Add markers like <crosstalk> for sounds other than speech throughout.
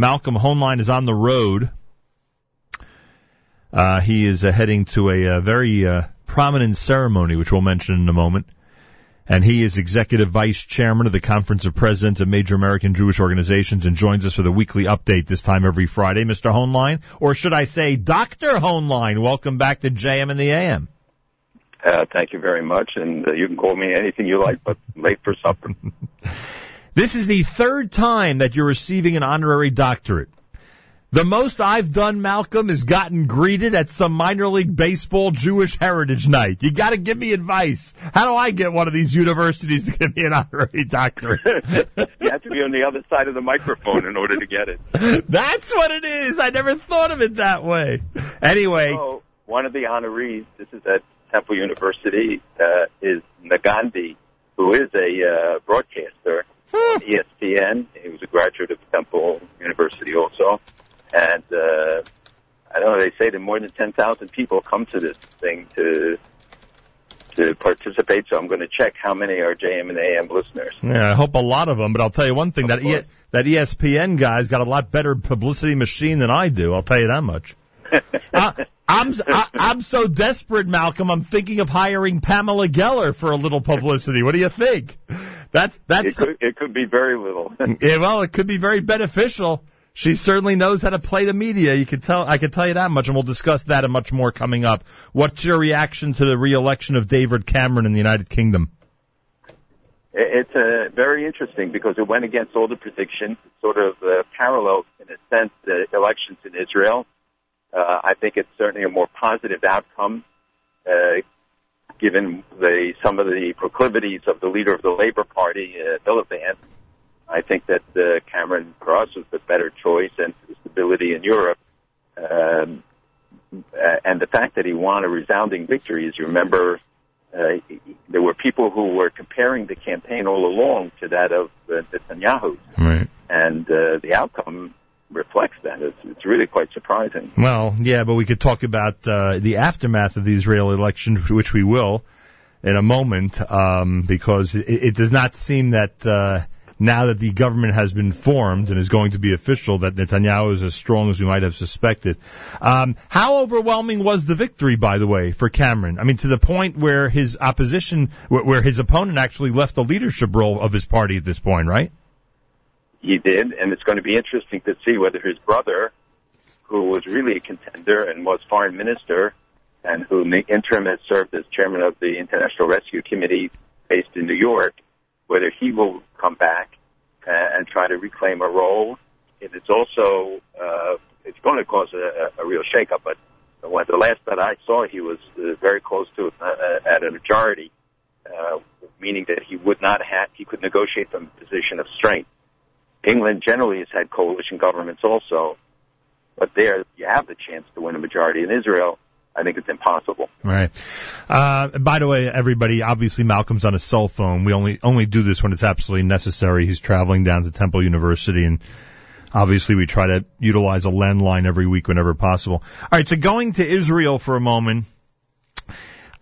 Malcolm Hoenlein is on the road. Uh, he is uh, heading to a, uh, very uh, prominent ceremony, which we'll mention in a moment. And he is executive vice chairman of the Conference of Presidents of Major American Jewish Organizations and joins us for the weekly update this time every Friday. Mr. Hoenlein, or should I say Dr. Hoenlein, welcome back to JM and the AM. Uh, thank you very much, and uh, you can call me anything you like, but late for supper. <laughs> this is the third time that you're receiving an honorary doctorate. The most I've done, Malcolm, is gotten greeted at some minor league baseball Jewish heritage night. You gotta give me advice. How do I get one of these universities to give me an honorary doctorate? <laughs> you have to be on the other side of the microphone in order to get it. <laughs> That's what it is. I never thought of it that way. Anyway. So, one of the honorees, this is at Temple University, uh, is Negandhi, who is a, uh, broadcaster hmm. ESPN. He was a graduate of Temple University also and uh, I don't know. They say that more than ten thousand people come to this thing to to participate. So I'm going to check how many are JM and AM listeners. Yeah, I hope a lot of them. But I'll tell you one thing: that e- that ESPN guy's got a lot better publicity machine than I do. I'll tell you that much. I, <laughs> I'm I, I'm so desperate, Malcolm. I'm thinking of hiring Pamela Geller for a little publicity. What do you think? That's that's it could, it could be very little. <laughs> yeah, well, it could be very beneficial she certainly knows how to play the media. You could tell, I could tell you that much, and we'll discuss that and much more coming up. What's your reaction to the re-election of David Cameron in the United Kingdom? It's uh, very interesting because it went against all the predictions. It sort of uh, parallels, in a sense, the elections in Israel. Uh, I think it's certainly a more positive outcome, uh, given the some of the proclivities of the leader of the Labour Party, uh, Miliband, I think that uh, Cameron for us was the better choice and stability in Europe. Um, and the fact that he won a resounding victory, as you remember, uh, there were people who were comparing the campaign all along to that of uh, Netanyahu. Right. And uh, the outcome reflects that. It's, it's really quite surprising. Well, yeah, but we could talk about uh, the aftermath of the Israeli election, which we will in a moment, um, because it, it does not seem that. Uh, now that the government has been formed and is going to be official that Netanyahu is as strong as we might have suspected. Um, how overwhelming was the victory, by the way, for Cameron? I mean, to the point where his opposition, where his opponent actually left the leadership role of his party at this point, right? He did, and it's going to be interesting to see whether his brother, who was really a contender and was foreign minister, and who in the interim has served as chairman of the International Rescue Committee based in New York, whether he will come back uh, and try to reclaim a role. It is also uh, it's going to cause a, a real shakeup. But when the last that I saw, he was uh, very close to uh, at a majority, uh, meaning that he would not have he could negotiate from a position of strength. England generally has had coalition governments also, but there you have the chance to win a majority. In Israel, I think it's impossible. Right. Uh, by the way, everybody, obviously Malcolm's on a cell phone. We only, only do this when it's absolutely necessary. He's traveling down to Temple University and obviously we try to utilize a landline every week whenever possible. All right. So going to Israel for a moment.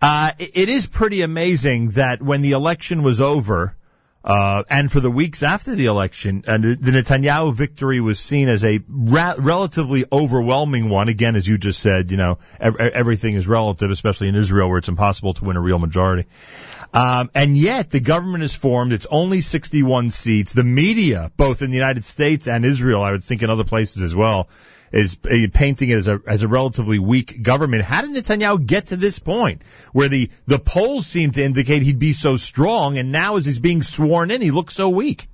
Uh, it is pretty amazing that when the election was over, uh, and for the weeks after the election, and the, the Netanyahu victory was seen as a ra- relatively overwhelming one. Again, as you just said, you know, ev- everything is relative, especially in Israel where it's impossible to win a real majority. Um, and yet the government is formed. It's only 61 seats. The media, both in the United States and Israel, I would think in other places as well, is painting it as a as a relatively weak government. How did Netanyahu get to this point where the the polls seem to indicate he'd be so strong, and now as he's being sworn in, he looks so weak?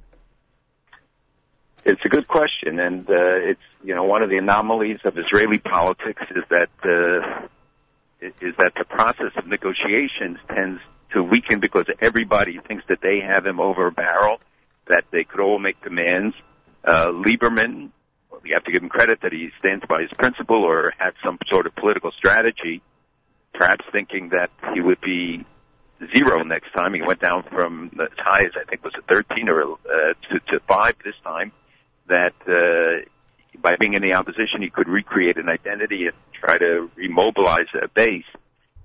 It's a good question, and uh, it's you know one of the anomalies of Israeli politics is that uh, is that the process of negotiations tends to weaken because everybody thinks that they have him over a barrel, that they could all make demands. Uh, Lieberman you have to give him credit that he stands by his principle or had some sort of political strategy, perhaps thinking that he would be zero next time. He went down from as high as I think was a 13 or uh, to, to five this time. That uh, by being in the opposition, he could recreate an identity and try to remobilize a base.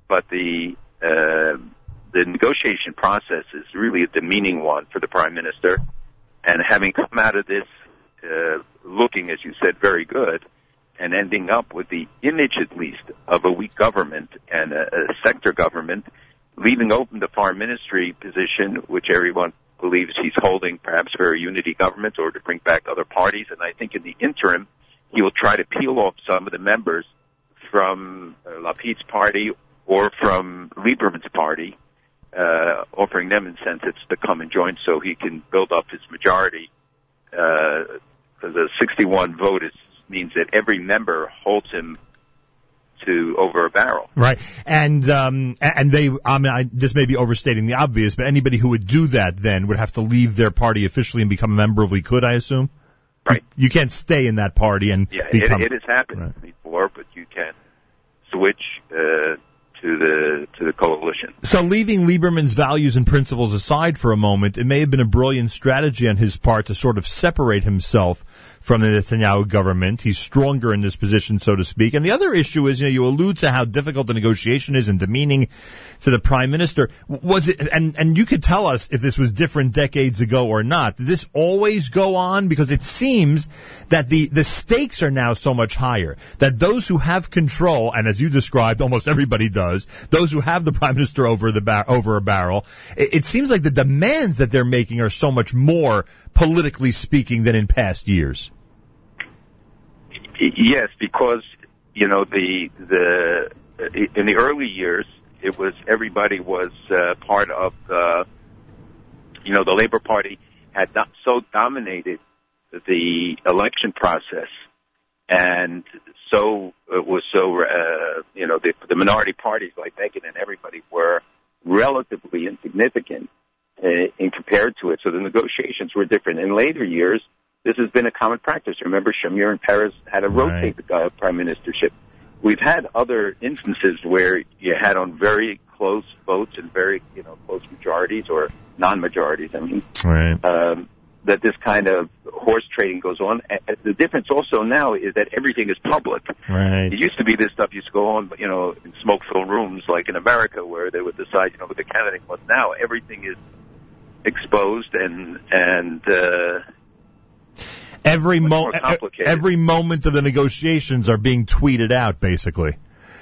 But the uh, the negotiation process is really a demeaning one for the prime minister. And having come out of this uh, looking, as you said, very good, and ending up with the image, at least, of a weak government and a, a sector government, leaving open the foreign ministry position, which everyone believes he's holding, perhaps for a unity government or to bring back other parties. And I think in the interim, he will try to peel off some of the members from uh, Lapid's party or from Lieberman's party, uh, offering them incentives to come and join so he can build up his majority. Uh, a 61 vote is, means that every member holds him to over a barrel. Right. And um and they I mean I, this may be overstating the obvious, but anybody who would do that then would have to leave their party officially and become a member of Likud, I assume. Right. You, you can't stay in that party and yeah, become. It, it has happened Right. before, but you can switch uh, to the to the coalition. So leaving Lieberman's values and principles aside for a moment, it may have been a brilliant strategy on his part to sort of separate himself from the Netanyahu government. He's stronger in this position, so to speak. And the other issue is, you know, you allude to how difficult the negotiation is and demeaning to the prime minister. Was it, and, and you could tell us if this was different decades ago or not. Did this always go on? Because it seems that the, the stakes are now so much higher that those who have control, and as you described, almost everybody does, those who have the prime minister over the bar, over a barrel, it, it seems like the demands that they're making are so much more politically speaking than in past years. Yes, because you know the the in the early years it was everybody was uh, part of the you know the Labor Party had not so dominated the election process and so it was so uh, you know the, the minority parties like Begin and everybody were relatively insignificant uh, in compared to it. So the negotiations were different. In later years, this has been a common practice. Remember, Shamir and Peres had to rotate the uh, prime ministership. We've had other instances where you had on very close votes and very you know close majorities or non-majorities. I mean, Right. um, that this kind of horse trading goes on. The difference also now is that everything is public. Right. It used to be this stuff used to go on, you know, in smoke-filled rooms like in America where they would decide, you know, what the candidate was. Now everything is exposed and and uh, Every mo- every moment of the negotiations are being tweeted out, basically.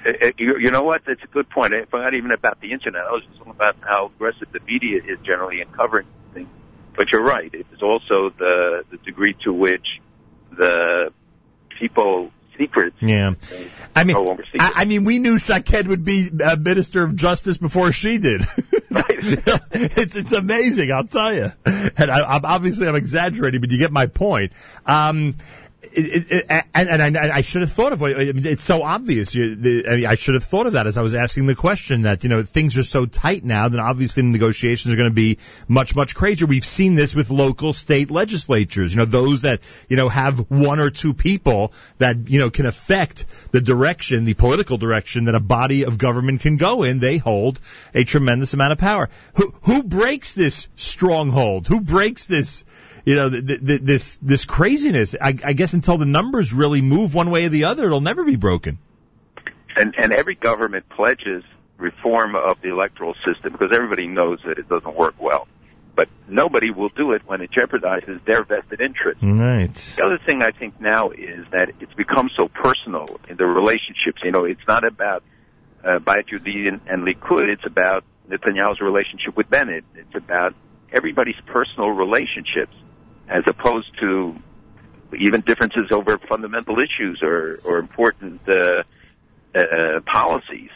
Uh, uh, you, you know what? That's a good point. It's not even about the internet. I was just talking about how aggressive the media is generally in covering things. But you're right. It's also the the degree to which the people secrets. Yeah. I mean, no. I, I mean, we knew Shaked would be uh, Minister of Justice before she did. <laughs> it's it's amazing, I'll tell you. And I, I'm obviously I'm exaggerating, but you get my point. Um, it, it, and, and, I, I should have thought of it. I mean, it's so obvious. You, the, I, mean, I should have thought of that as I was asking the question. That you know things are so tight now. Then obviously the negotiations are going to be much much crazier. We've seen this with local state legislatures. You know those that you know have one or two people that you know can affect the direction, the political direction that a body of government can go in. They hold a tremendous amount of power. Who who breaks this stronghold? Who breaks this? You know, th- th- th- this this craziness. I, I guess until the numbers really move one way or the other, it'll never be broken. and and every government pledges reform of the electoral system because everybody knows that it doesn't work well. But nobody will do it when it jeopardizes their vested interest. Right. The other thing I think now is that it's become so personal in the relationships. You know, it's not about uh, and, and Likud. It's about Netanyahu's relationship with Bennett. It's about everybody's personal relationships, as opposed to even differences over fundamental issues or or important uh, uh, policies.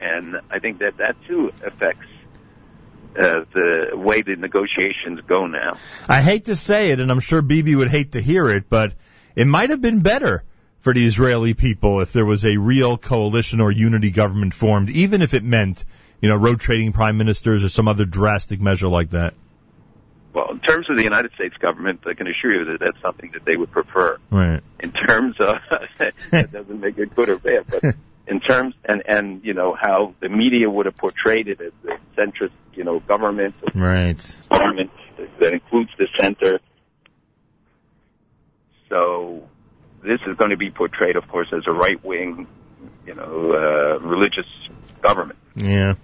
And I think that that too affects uh, the way the negotiations go now. I hate to say it, and I'm sure Bibi would hate to hear it, but it might have been better for the Israeli people if there was a real coalition or unity government formed, even if it meant, you know, rotating prime ministers or some other drastic measure like that. Well, in terms of the United States government, I can assure you that that's something that they would prefer. Right. In terms of <laughs> that doesn't make it good or bad, but <laughs> in terms and and you know how the media would have portrayed it as the centrist, you know, government, Right. government that includes the center. So this is going to be portrayed, of course, as a right wing, you know, uh, religious government. Yeah.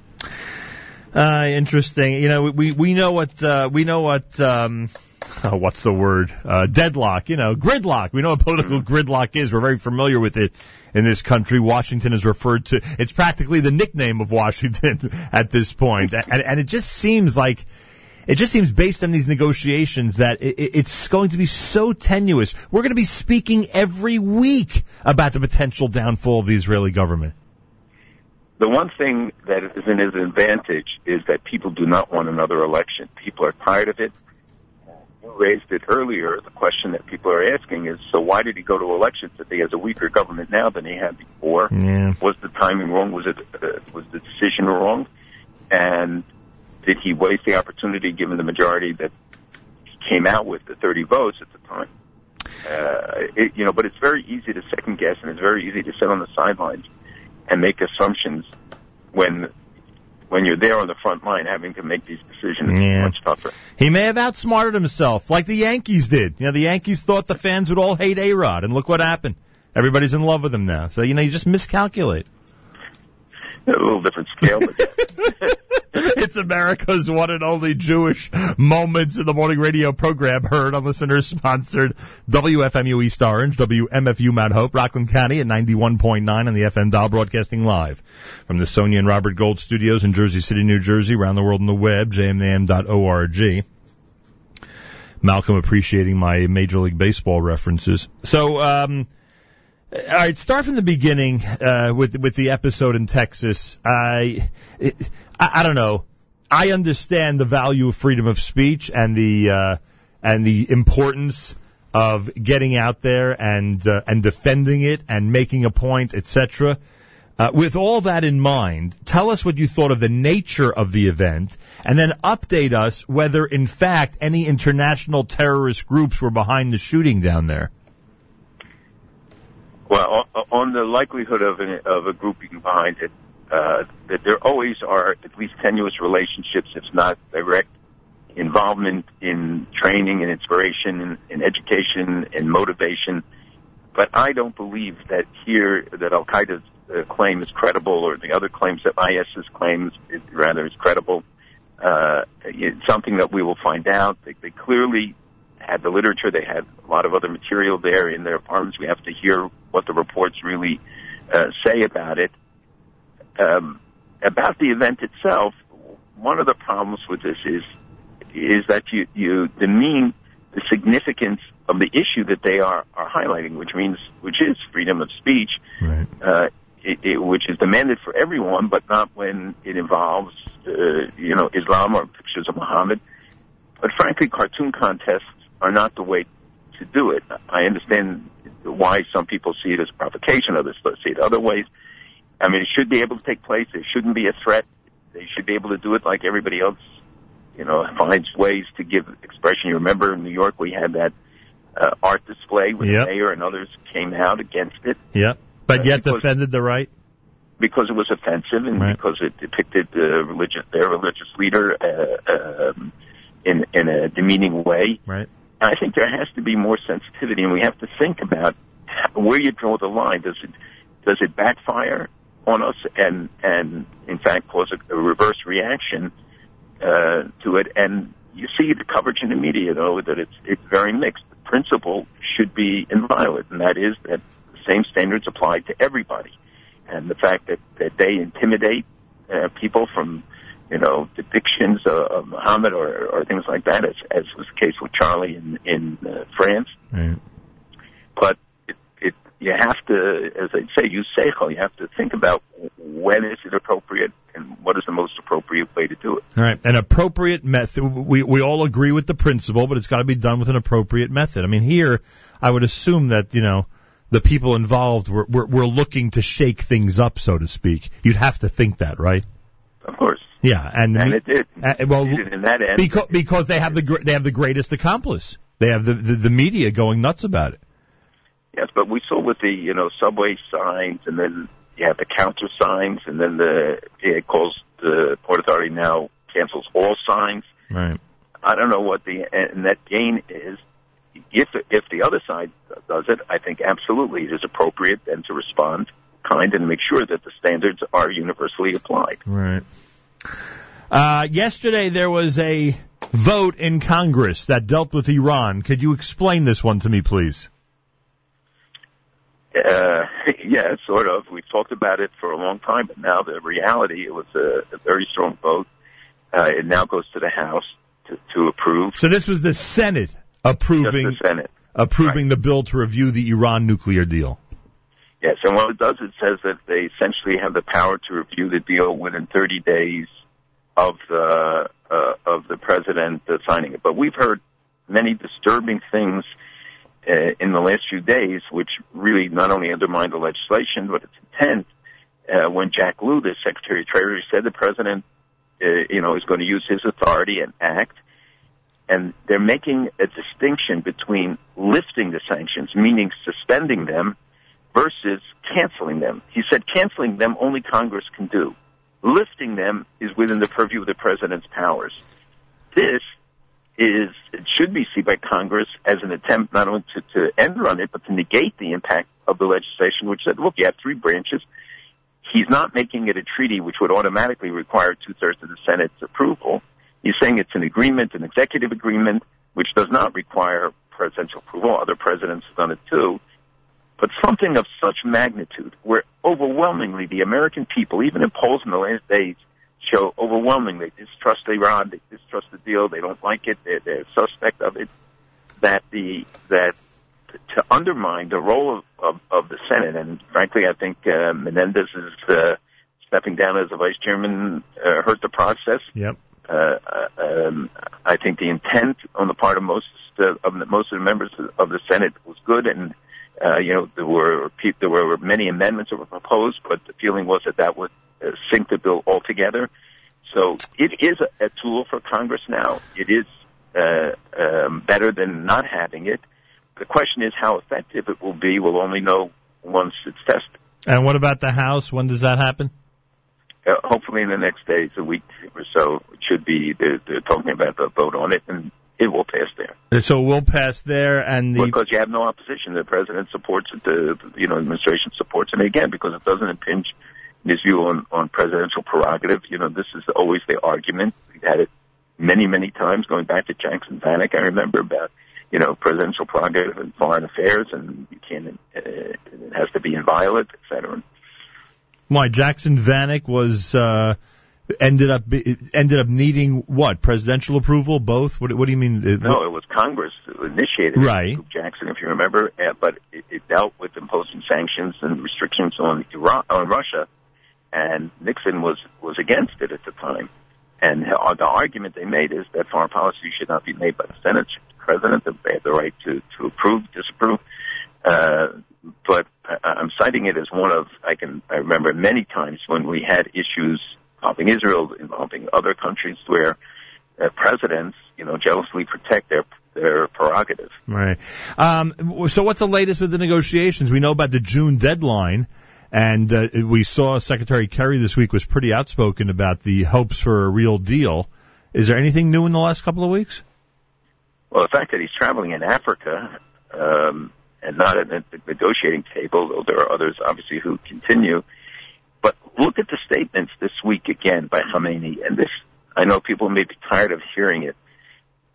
Uh, interesting. You know, we we know what uh, we know what um, <laughs> oh, what's the word? Uh, deadlock, you know, gridlock. We know what political Mm-hmm. gridlock is. We're very familiar with it in this country. Washington is referred to, it's practically the nickname of Washington <laughs> at this point. And, and it just seems like, it just seems based on these negotiations that it, it- it's going to be so tenuous. We're going to be speaking every week about the potential downfall of the Israeli government. The one thing that is an advantage is that people do not want another election. People are tired of it. You raised it earlier. The question that people are asking is, so why did he go to elections if he has a weaker government now than he had before? Yeah. Was the timing wrong? Was it uh, was the decision wrong? And did he waste the opportunity given the majority that he came out with the 30 votes at the time? Uh, it, you know, but it's very easy to second guess and it's very easy to sit on the sidelines and make assumptions when when you're there on the front line having to make these decisions. Yeah. It's much tougher. He may have outsmarted himself, like the Yankees did. You know, the Yankees thought the fans would all hate A-Rod, and look what happened. Everybody's in love with him now. So, you know, you just miscalculate. A little different scale, but. <laughs> <laughs> it's America's one and only Jewish Moments in the Morning radio program heard on listeners sponsored WFMU East Orange, WMFU Mount Hope, Rockland County at 91.9 on the FM dial broadcasting live from the Sonia and Robert Gold studios in Jersey City, New Jersey, around the world on the web, jmam.org. Malcolm appreciating my Major League Baseball references. So, um, all right, start from the beginning uh, with with the episode in Texas. I, it, I I don't know. I understand the value of freedom of speech and the uh, and the importance of getting out there and uh, and defending it and making a point, etc. Uh, with all that in mind, tell us what you thought of the nature of the event, and then update us whether, in fact, any international terrorist groups were behind the shooting down there. Well, on the likelihood of an, of a group being behind it, uh, that there always are at least tenuous relationships, if not direct involvement in training and inspiration and, and education and motivation. But I don't believe that here that Al Qaeda's uh, claim is credible, or the other claims that IS's claims is, rather is credible. Uh, it's something that we will find out. They, they clearly had the literature. They had a lot of other material there in their apartments. We have to hear what the reports really uh, say about it. Um, about the event itself, one of the problems with this is is that you you demean the significance of the issue that they are are highlighting, which means which is freedom of speech, Right. uh, it, it, which is demanded for everyone, but not when it involves uh, you know Islam or pictures of Muhammad. But frankly, cartoon contests are not the way to do it. I understand why some people see it as provocation, others see it other ways. I mean, it should be able to take place. It shouldn't be a threat. They should be able to do it like everybody else, you know, finds ways to give expression. You remember in New York we had that uh, art display with Yep. the mayor and others came out against it Yeah. But Uh, yet because- defended the right. because it was offensive and Right. because it depicted the religious, their religious leader uh, um, in in a demeaning way. Right. I think there has to be more sensitivity, and we have to think about where you draw the line. Does it does it backfire on us, and and in fact cause a, a reverse reaction uh, to it? And you see the coverage in the media, though, that it's it's very mixed. The principle should be inviolate, and that is that the same standards apply to everybody. And the fact that that they intimidate uh, people from you know, depictions of, Muhammad or, or things like that, as, as was the case with Charlie in, in uh, France. Right. But it, it, you have to, as I say, use seichel. You have to think about when is it appropriate and what is the most appropriate way to do it. All right. An appropriate method. We we all agree with the principle, but it's got to be done with an appropriate method. I mean, here I would assume that you know the people involved were were, were looking to shake things up, so to speak. You'd have to think that, right? Of course. Yeah, and, And it did. Uh, well, end. because because they have the gr- they have the greatest accomplice. They have the, the the media going nuts about it. Yes, but we saw with the you know subway signs, and then you have the counter signs, and then the it calls the port authority now cancels all signs. Right. I don't know what the net gain is. If if the other side does it, I think absolutely it is appropriate then to respond kind and make sure that the standards are universally applied. Right. Uh, yesterday there was a vote in Congress that dealt with Iran. Could you explain this one to me, please? Uh, <laughs> yeah, sort of. We've talked about it for a long time, but now the reality, it was a, a very strong vote. Uh, it now goes to the House to, to approve. So this was the Senate approving Just the Senate. approving the bill to review the Iran nuclear deal. Yes, and what it does, it says that they essentially have the power to review the deal within 30 days of the uh, of the president uh, signing it. But we've heard many disturbing things uh, in the last few days, which really not only undermine the legislation but its intent. Uh, when Jack Lew, the Secretary of Treasury, said the president, uh, you know, is going to use his authority and act, and they're making a distinction between lifting the sanctions, meaning suspending them, versus canceling them. He said canceling them only Congress can do. Lifting them is within the purview of the president's powers. This is, it should be seen by Congress as an attempt not only to, to end run it, but to negate the impact of the legislation, which said, look, you have three branches. He's not making it a treaty which would automatically require two thirds of the Senate's approval. He's saying it's an agreement, an executive agreement, which does not require presidential approval. Other presidents have done it too but something of such magnitude where overwhelmingly the American people, even in polls in the last days, show overwhelmingly they distrust Iran, they distrust the deal, they don't like it, they're, they're suspect of it, that the, that to undermine the role of, of, of the Senate, and frankly, I think uh, Menendez is uh, stepping down as a vice chairman uh, hurt the process. Yep. Uh, um, I think the intent on the part of most uh, of the, most of the members of the Senate was good, and uh, you know, there were there were many amendments that were proposed, but the feeling was that that would uh, sink the bill altogether. So it is a, a tool for Congress now. It is uh, um, better than not having it. The question is how effective it will be. We'll only know once it's tested. And what about the House? When does that happen? Uh, hopefully in the next days, a week or so, it should be. They're, they're talking about the vote on it, and it will pass there. So we'll pass there, and the because you have no opposition. The president supports it. The you know administration supports it. And again, because it doesn't impinge in his view on on presidential prerogative. You know, this is always the argument. We've had it many many times going back to Jackson Vanik. I remember about you know presidential prerogative in foreign affairs, and you can't. Uh, it has to be inviolate, et cetera. Why Jackson Vanik was. Uh ended up ended up needing what? Presidential approval both? What, what do you mean? No it was congress initiated right. Jackson if you remember uh, but it, it dealt with imposing sanctions and restrictions on iran on russia and nixon was was against it at the time. And the argument they made is that foreign policy should not be made by the senate the president they have the right to to approve disapprove. Uh, but I'm citing it as one of I can I remember many times when we had issues involving Israel, involving other countries where uh, presidents, you know, jealously protect their their prerogative. Right. Um, so what's the latest with the negotiations? We know about the June deadline. And uh, we saw Secretary Kerry this week was pretty outspoken about the hopes for a real deal. Is there anything new in the last couple of weeks? Well, the fact that he's traveling in Africa um, and not at the negotiating table, though there are others obviously who continue, but look at the statements this week again by Khamenei, and this, I know people may be tired of hearing it,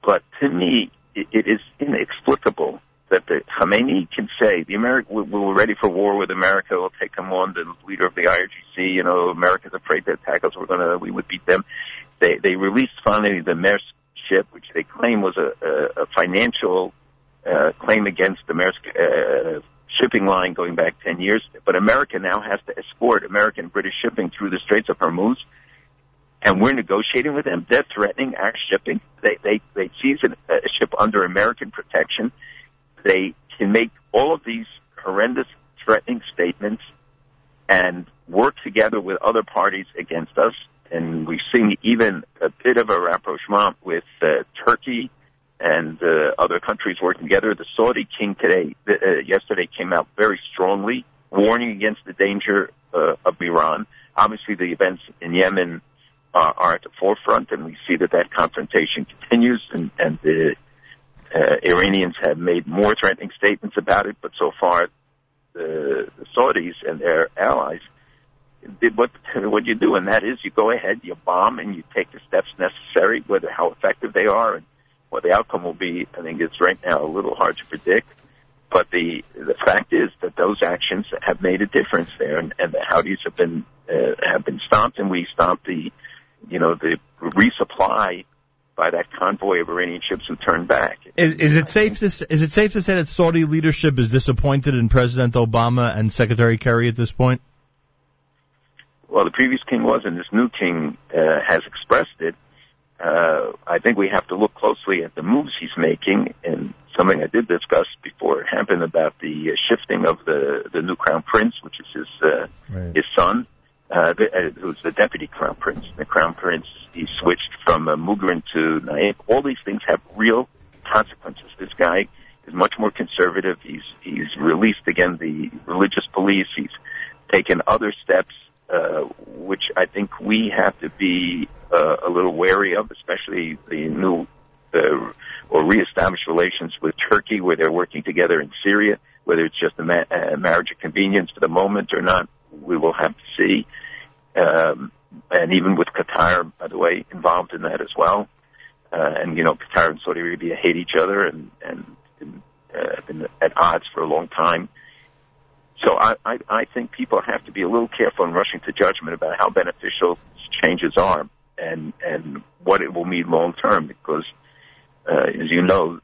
but to me, it, is inexplicable that the Khamenei can say the America we're ready for war with America. We'll take them on. The leader of the IRGC, you know, America's afraid to attack us. We're gonna we would beat them. They they released finally the Maersk ship, which they claim was a, a, a financial uh, claim against the Maersk uh, shipping line going back 10 years, but America now has to escort American British shipping through the Straits of Hormuz. And we're negotiating with them. They're threatening our shipping. They, they, they seize a, a ship under American protection. They can make all of these horrendous threatening statements and work together with other parties against us. And we've seen even a bit of a rapprochement with uh, Turkey and uh, other countries working together. The Saudi king today, uh, yesterday, came out very strongly, warning against the danger uh, of Iran. Obviously, the events in Yemen uh, are at the forefront, and we see that that confrontation continues, and, and the uh, Iranians have made more threatening statements about it, but so far, the, the Saudis and their allies did what what you do, and that is you go ahead, you bomb, and you take the steps necessary, whether how effective they are and what the outcome will be. I think it's right now a little hard to predict. But the the fact is that those actions have made a difference there, and, and the Houthis have been uh, have been stopped, and we stopped the, you know, the resupply by that convoy of Iranian ships who turned back. Is, is it safe to is it safe to say that Saudi leadership is disappointed in President Obama and Secretary Kerry at this point? Well, the previous king was, and this new king uh, has expressed it. Uh, I think we have to look closely at the moves he's making, and something I did discuss before it happened about the uh, shifting of the the new crown prince, which is his uh, right. his son, uh, the, uh, who's the deputy crown prince. The crown prince he switched from uh, Mugrin to Nayef. All these things have real consequences. This guy is much more conservative. He's he's released again the religious police. He's taken other steps uh, which I think we have to be uh, a little wary of, especially the new uh, or reestablished relations with Turkey, where they're working together in Syria. Whether it's just a, ma- a marriage of convenience for the moment or not, we will have to see. Um, and even with Qatar, by the way, involved in that as well. Uh, and you know, Qatar and Saudi Arabia hate each other and and, and uh, been at odds for a long time. So I, I, I think people have to be a little careful in rushing to judgment about how beneficial changes are and and what it will mean long term because, uh, as you know,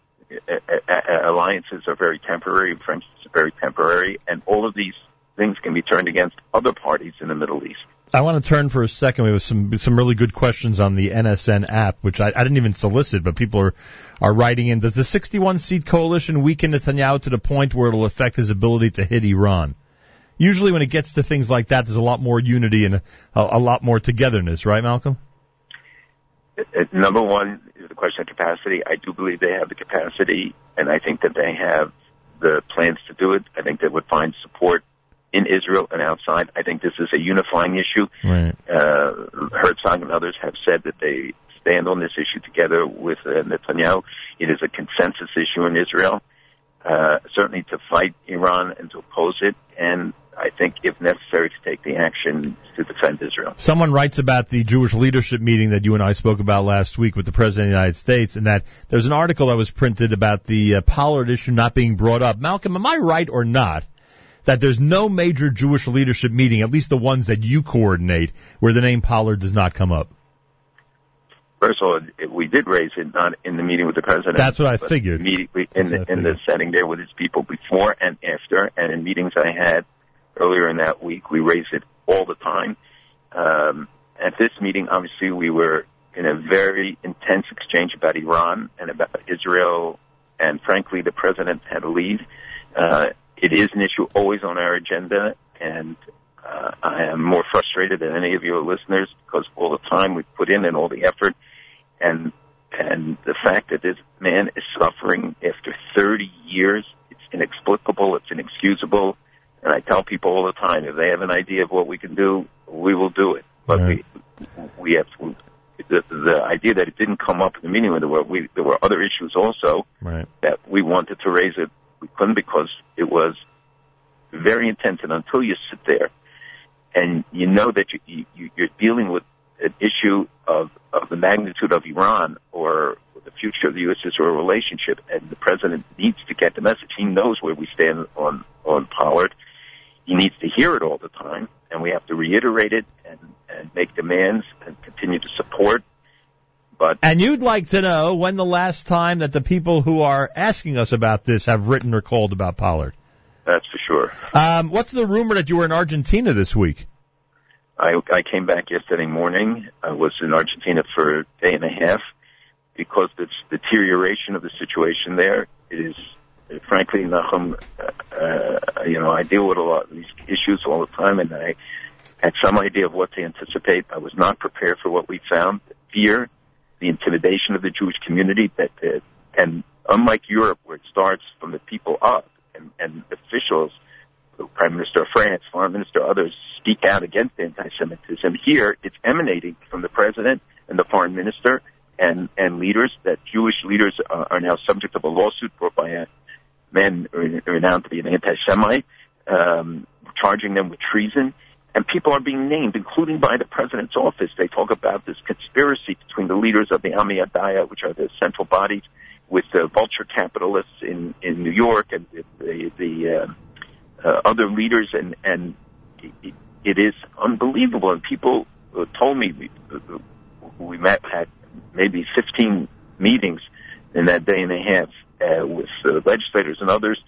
alliances are very temporary, friendships are very temporary, and all of these things can be turned against other parties in the Middle East. I want to turn for a second. We have some some really good questions on the NSN app, which I, I didn't even solicit, but people are are writing in. Does the 61 seat coalition weaken Netanyahu to the point where it'll affect his ability to hit Iran? Usually, when it gets to things like that, there's a lot more unity and a, a lot more togetherness, right, Malcolm? Uh, uh, number one is the question of capacity. I do believe they have the capacity, and I think that they have the plans to do it. I think they would find support in Israel and outside. I think this is a unifying issue. Right. Uh, Herzog and others have said that they stand on this issue together with uh, Netanyahu. It is a consensus issue in Israel. Uh, certainly to fight Iran and to oppose it, and I think if necessary to take the action to defend Israel. Someone writes about the Jewish leadership meeting that you and I spoke about last week with the President of the United States, and that there's an article that was printed about the uh, Pollard issue not being brought up. Malcolm, am I right or not? That there's no major Jewish leadership meeting, at least the ones that you coordinate, where the name Pollard does not come up? First of all, we did raise it not in the meeting with the president. That's what I figured. Immediately in the in the setting there with his people before and after, and in meetings I had earlier in that week, we raised it all the time. Um, at this meeting, obviously, we were in a very intense exchange about Iran and about Israel, and frankly, the president had to leave. Uh, it is an issue always on our agenda, and uh, I am more frustrated than any of your listeners because all the time we put in and all the effort, and and the fact that this man is suffering after 30 years, it's inexplicable, it's inexcusable, and I tell people all the time if they have an idea of what we can do, we will do it. But right. we we have to, the the idea that it didn't come up in the meeting with the world, we there were other issues also right. that we wanted to raise it we couldn't because it was very intense. And until you sit there and you know that you, you, you're dealing with an issue of, of the magnitude of Iran or the future of the U.S.-Israel relationship, and the president needs to get the message. He knows where we stand on on Pollard. He needs to hear it all the time, and we have to reiterate it and, and make demands and continue to support but and you'd like to know when the last time that the people who are asking us about this have written or called about Pollard. That's for sure. Um, what's the rumor that you were in Argentina this week? I, I came back yesterday morning. I was in Argentina for a day and a half because the deterioration of the situation there is, frankly, Nachum, uh, uh, you know, I deal with a lot of these issues all the time, and I had some idea of what to anticipate. I was not prepared for what we found. Fear the intimidation of the Jewish community that, uh, and unlike Europe where it starts from the people up and, and officials, the Prime Minister of France, Foreign Minister, others speak out against anti-Semitism. Here, it's emanating from the President and the Foreign Minister and, and leaders that Jewish leaders are, are now subject of a lawsuit brought by a man renowned to be an anti-Semite, um, charging them with treason and people are being named, including by the president's office. They talk about this conspiracy between the leaders of the AMIA DAIA, which are the central bodies, with the vulture capitalists in in New York and the the, uh, uh, other leaders, and and it, it is unbelievable. And people uh, told me we, we met had maybe 15 meetings in that day and a half uh, with uh, legislators and others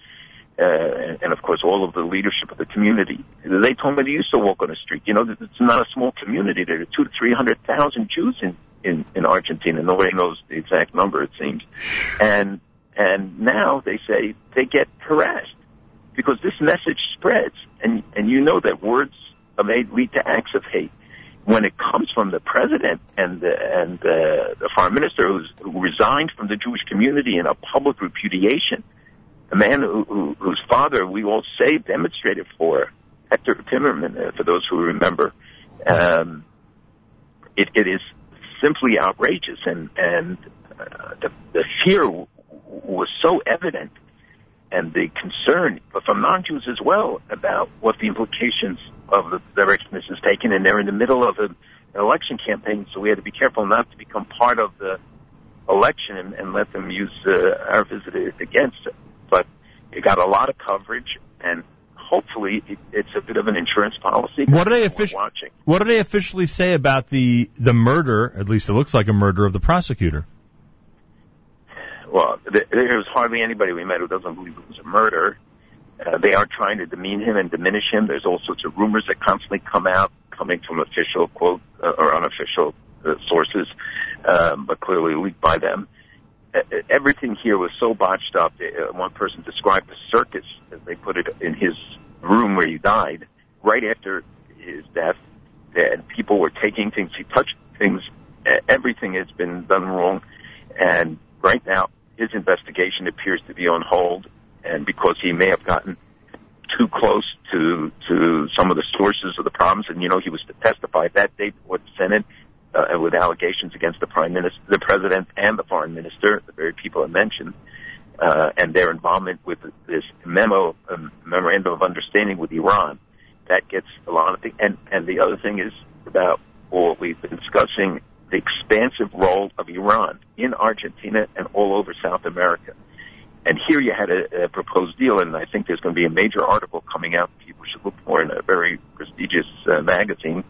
uh, and, and of course all of the leadership of the community. They told me they used to walk on the street. You know, it's not a small community. There are two to three hundred thousand Jews in, in in Argentina. Nobody knows the exact number, it seems. And and now they say they get harassed because this message spreads, and and you know that words may lead to acts of hate. When it comes from the president and the, and the, the foreign minister who's, who resigned from the Jewish community in a public repudiation, a man who, who, whose father we all say demonstrated for, Hector Timerman, uh, for those who remember. Um, it, it is simply outrageous, and and uh, the, the fear w- was so evident, and the concern, from non-Jews as well, about what the implications of the direction this is taken, and they're in the middle of an election campaign, so we had to be careful not to become part of the election and, and let them use uh, our visit against it got a lot of coverage, and hopefully it, it's a bit of an insurance policy. What do they officially watching? What do they officially say about the the murder? At least it looks like a murder of the prosecutor. Well, there was hardly anybody we met who doesn't believe it was a murder. Uh, they are trying to demean him and diminish him. There's all sorts of rumors that constantly come out, coming from official quote uh, or unofficial uh, sources, um, but clearly leaked by them everything here was so botched up. Uh, one person described the circus, as they put it, in his room where he died, right after his death. And people were taking things. He touched things. Everything has been done wrong. And right now, his investigation appears to be on hold. And because he may have gotten too close to to some of the sources of the problems, and you know, he was to testify that day before the Senate uh, with allegations against the prime minister, the president, and the foreign minister, the very people I mentioned, uh, and their involvement with this memo, um, memorandum of understanding with Iran. That gets a lot of things. And and the other thing is about what we've been discussing the expansive role of Iran in Argentina and all over South America. And here you had a, a proposed deal, and I think there's going to be a major article coming out. People should look for in a very prestigious uh, magazine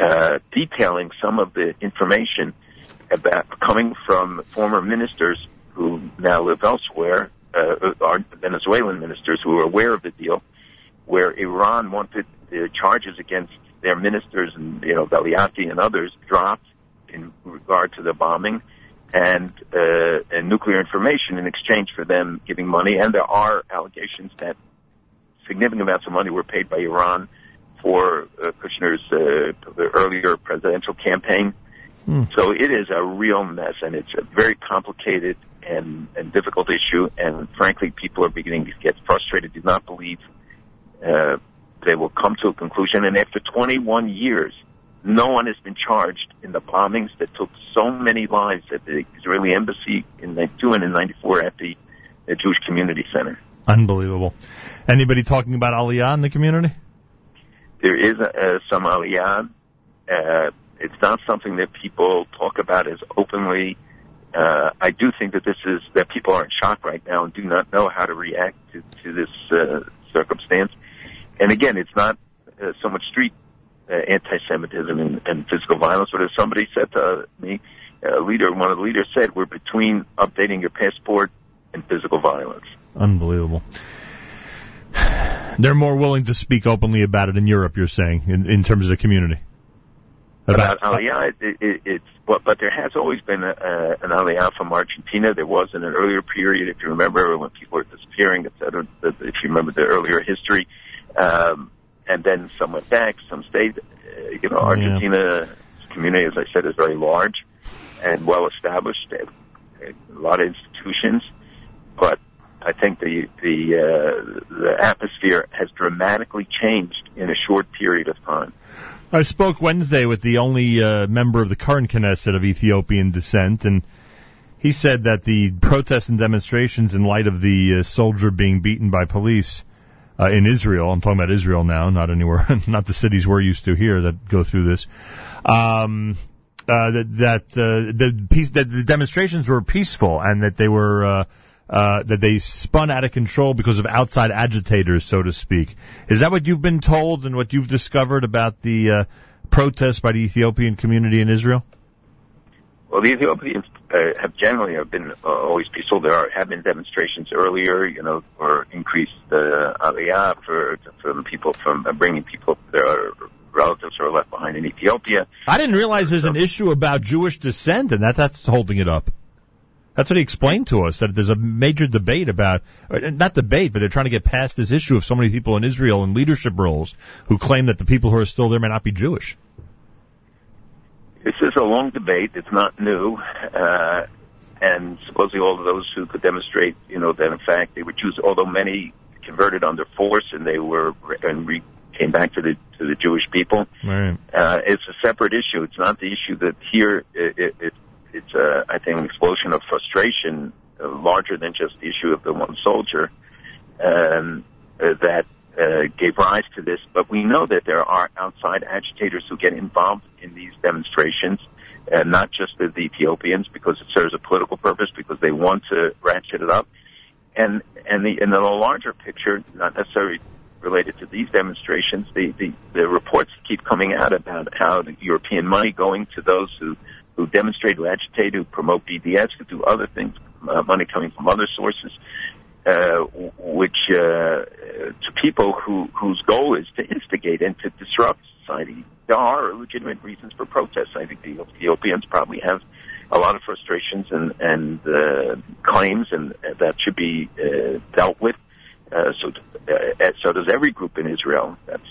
uh, detailing some of the information about coming from former ministers who now live elsewhere, uh, are Venezuelan ministers who are aware of the deal, where Iran wanted the charges against their ministers and you know Velayati and others dropped in regard to the bombing and uh, and nuclear information in exchange for them giving money. And there are allegations that significant amounts of money were paid by Iran for uh, Kirchner's uh, the earlier presidential campaign. Mm. So it is a real mess, and it's a very complicated and, and difficult issue. And frankly, people are beginning to get frustrated, do not believe uh, they will come to a conclusion. And after 21 years, no one has been charged in the bombings that took so many lives at the Israeli embassy in 92 and in 94 at the, the Jewish Community Center. Unbelievable. Anybody talking about Aliyah in the community? There is a, a, some aliyah. Uh, it's not something that people talk about as openly. Uh, I do think that this is that people are in shock right now and do not know how to react to, to this uh, circumstance. And again, it's not uh, so much street uh, anti-Semitism and, and physical violence, but as somebody said to me, a leader, one of the leaders said, we're between updating your passport and physical violence. Unbelievable. They're more willing to speak openly about it in Europe, you're saying, in, in terms of the community. About, about Aliyah, it, it, it's but, but there has always been a, a, an Aliyah from Argentina. There was in an earlier period, if you remember, when people were disappearing, et cetera, if you remember the earlier history. Um, and then some went back, some stayed. Uh, you know, Argentina's yeah. community, as I said, is very large and well established. A lot of institutions, but I think the the uh, the atmosphere has dramatically changed in a short period of time. I spoke Wednesday with the only uh, member of the current Knesset of Ethiopian descent, and he said that the protests and demonstrations, in light of the uh, soldier being beaten by police, uh, in Israel. I'm talking about Israel now, not anywhere, <laughs> not the cities we're used to here that go through this. Um, uh, that that uh, the peace, that the demonstrations were peaceful and that they were uh, uh, that they spun out of control because of outside agitators, so to speak. Is that what you've been told and what you've discovered about the uh, protests by the Ethiopian community in Israel? Well, the Ethiopians uh, have generally have been uh, always peaceful. There are, have been demonstrations earlier, you know, for increased uh, aliyah for from people from uh, bringing people their relatives who are left behind in Ethiopia. I didn't realize there's an issue about Jewish descent, and that's that's holding it up. That's what he explained to us, that there's a major debate about, not debate, but they're trying to get past this issue of so many people in Israel in leadership roles who claim that the people who are still there may not be Jewish. This is a long debate. It's not new. Uh, and supposedly all of those who could demonstrate, you know, that in fact they were Jews, although many converted under force and they were, and re, came back to the, to the Jewish people. Right. Uh, it's a separate issue. It's not the issue that here it, it, it it's a, I think, an explosion of frustration uh, larger than just the issue of the one soldier um, uh, that uh, gave rise to this. But we know that there are outside agitators who get involved in these demonstrations, uh, not just the, Ethiopians, because it serves a political purpose, because they want to ratchet it up, and and the in the larger picture, not necessarily related to these demonstrations, the, the, the reports keep coming out about how European money going to those who who demonstrate, who agitate, who promote BDS, who do other things, uh, money coming from other sources, uh, which uh, to people who whose goal is to instigate and to disrupt society. There are legitimate reasons for protests. I think the Ethiopians probably have a lot of frustrations and and uh, claims, and that should be uh, dealt with. Uh, so, uh, so does every group in Israel. That's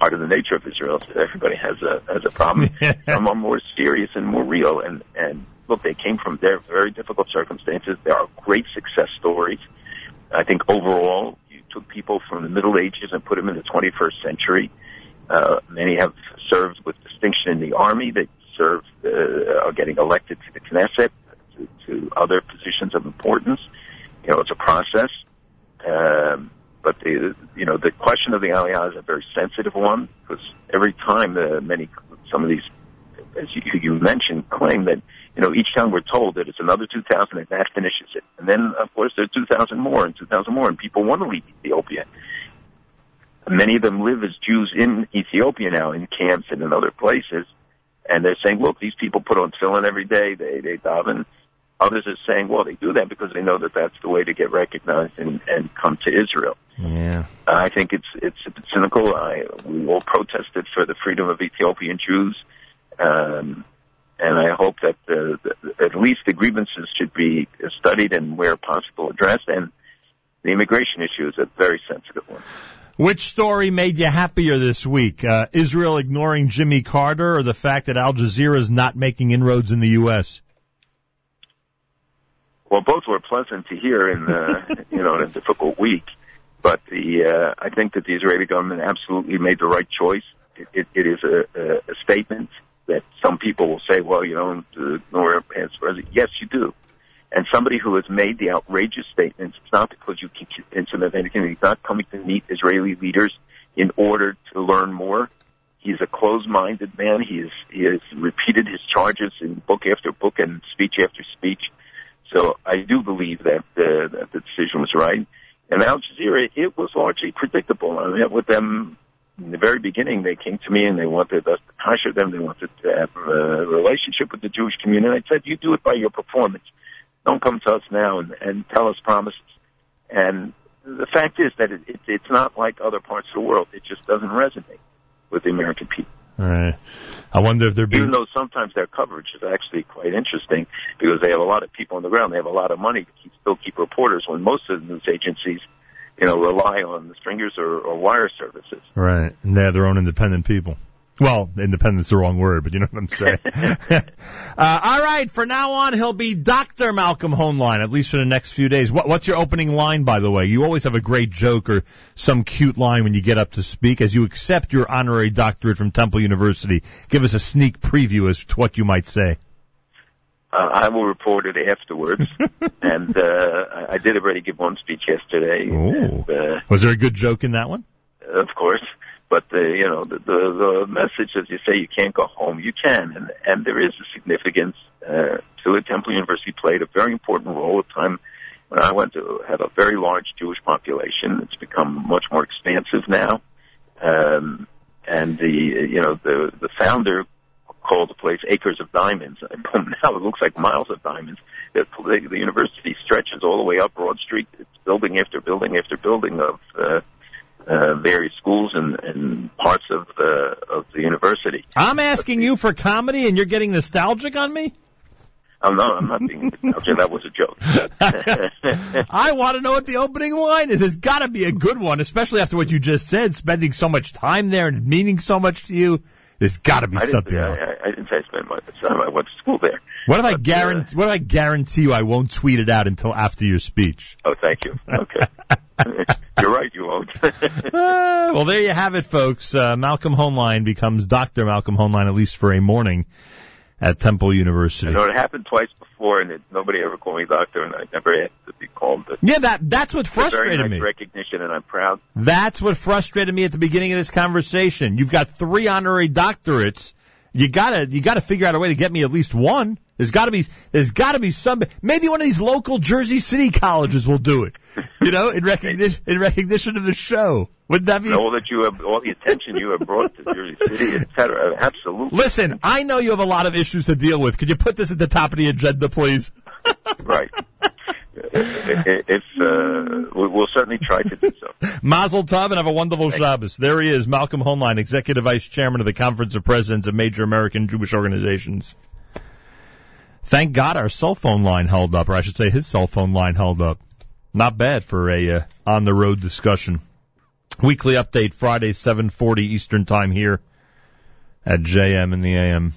part of the nature of Israel. Everybody has a has a problem. <laughs> Some are more serious and more real. And and look, they came from very very difficult circumstances. There are great success stories. I think overall, you took people from the Middle Ages and put them in the 21st century. Uh, many have served with distinction in the army. They serve uh, are getting elected to the Knesset, to, to other positions of importance. You know, it's a process. Um, you know the question of the Aliyah is a very sensitive one because every time uh, many some of these, as you, you mentioned, claim that you know each time we're told that it's another 2,000 and that finishes it, and then of course there's 2,000 more and 2,000 more, and people want to leave Ethiopia. Many of them live as Jews in Ethiopia now, in camps and in other places, and they're saying, look, these people put on tefillin every day, they they daven Others are saying, well, they do that because they know that that's the way to get recognized and, and come to Israel. Yeah. I think it's it's a bit cynical. I, we all protested for the freedom of Ethiopian Jews, um, and I hope that the, the, at least the grievances should be studied and, where possible, addressed. And the immigration issue is a very sensitive one. Which story made you happier this week? Uh, Israel ignoring Jimmy Carter, or the fact that Al Jazeera is not making inroads in the U.S. Well, both were pleasant to hear in the, <laughs> you know, in a difficult week. But the, uh, I think that the Israeli government absolutely made the right choice. It, it, it is a, a, a statement that some people will say, well, you know, ignore past president. Yes, you do. And somebody who has made the outrageous statements, it's not because you can convince him of anything. He's not coming to meet Israeli leaders in order to learn more. He's a closed-minded man. He has, he has repeated his charges in book after book and speech after speech. So I do believe that, uh, that the decision was right. And Al Jazeera, it was largely predictable. I met with them in the very beginning. They came to me and they wanted us to pressure them. They wanted to have a relationship with the Jewish community. I said, you do it by your performance. Don't come to us now and, and tell us promises. And the fact is that it, it, it's not like other parts of the world. It just doesn't resonate with the American people. Right. I wonder if they're being... Even though sometimes their coverage is actually quite interesting because they have a lot of people on the ground, they have a lot of money to keep, still keep reporters when most of the news agencies, you know, rely on the stringers or, or wire services. Right. And they have their own independent people. Well, independent's the wrong word, but you know what I'm saying. <laughs> <laughs> uh, all right, for now on, he'll be Dr. Malcolm Hoenlein, at least for the next few days. What, what's your opening line, by the way? You always have a great joke or some cute line when you get up to speak. As you accept your honorary doctorate from Temple University, give us a sneak preview as to what you might say. Uh, I will report it afterwards. <laughs> and uh, I I did already give one speech yesterday. Ooh. And, uh, Was there a good joke in that one? of course. But the you know the, the the message as you say you can't go home you can and and there is a significance uh, to it. Temple University played a very important role at the time when I went to have a very large Jewish population. It's become much more expansive now, um, and the you know the the founder called the place Acres of Diamonds. <laughs> now it looks like miles of diamonds. The, the, the university stretches all the way up Broad Street. It's building after building after building of uh, uh, various schools and, and parts of the of the university. I'm asking you for comedy and you're getting nostalgic on me? I'm not. I'm not being. Okay, that was a joke. <laughs> I want to know what the opening line is. It's got to be a good one, especially after what you just said, spending so much time there and meaning so much to you. There's got to be I didn't, something I. I, I didn't say I spent my time. I went to school there. What if I but, uh. What if I guarantee you I won't tweet it out until after your speech? Oh, thank you. Okay. <laughs> You're right. <laughs> You won't. Ah, well, there you have it, folks. Uh, Malcolm Hoenlein becomes Dr. Malcolm Hoenlein, at least for a morning, at Temple I University. know it happened twice before, and it, nobody ever called me doctor, and I never asked to be called. But Yeah, that that's what frustrated nice me. recognition, and I'm proud. That's what frustrated me at the beginning of this conversation. You've got three honorary doctorates. You gotta you gotta figure out a way to get me at least one. There's gotta be there's gotta be some maybe one of these local Jersey City colleges will do it. You know, in recognition in recognition of the show. Wouldn't that be all that you have, all the attention you have brought to Jersey City, et cetera. Absolutely. Listen, I know you have a lot of issues to deal with. Could you put this at the top of the agenda, please? Right. If uh, we- we'll certainly try to do so. <laughs> Mazel tov and have a wonderful Shabbos. There he is, Malcolm Hoenlein, Executive Vice Chairman of the Conference of Presidents of Major American Jewish Organizations. Thank God our cell phone line held up, or I should say his cell phone line held up. Not bad for a uh, on the road discussion. Weekly update Friday 7:40 Eastern Time here at JM in the AM.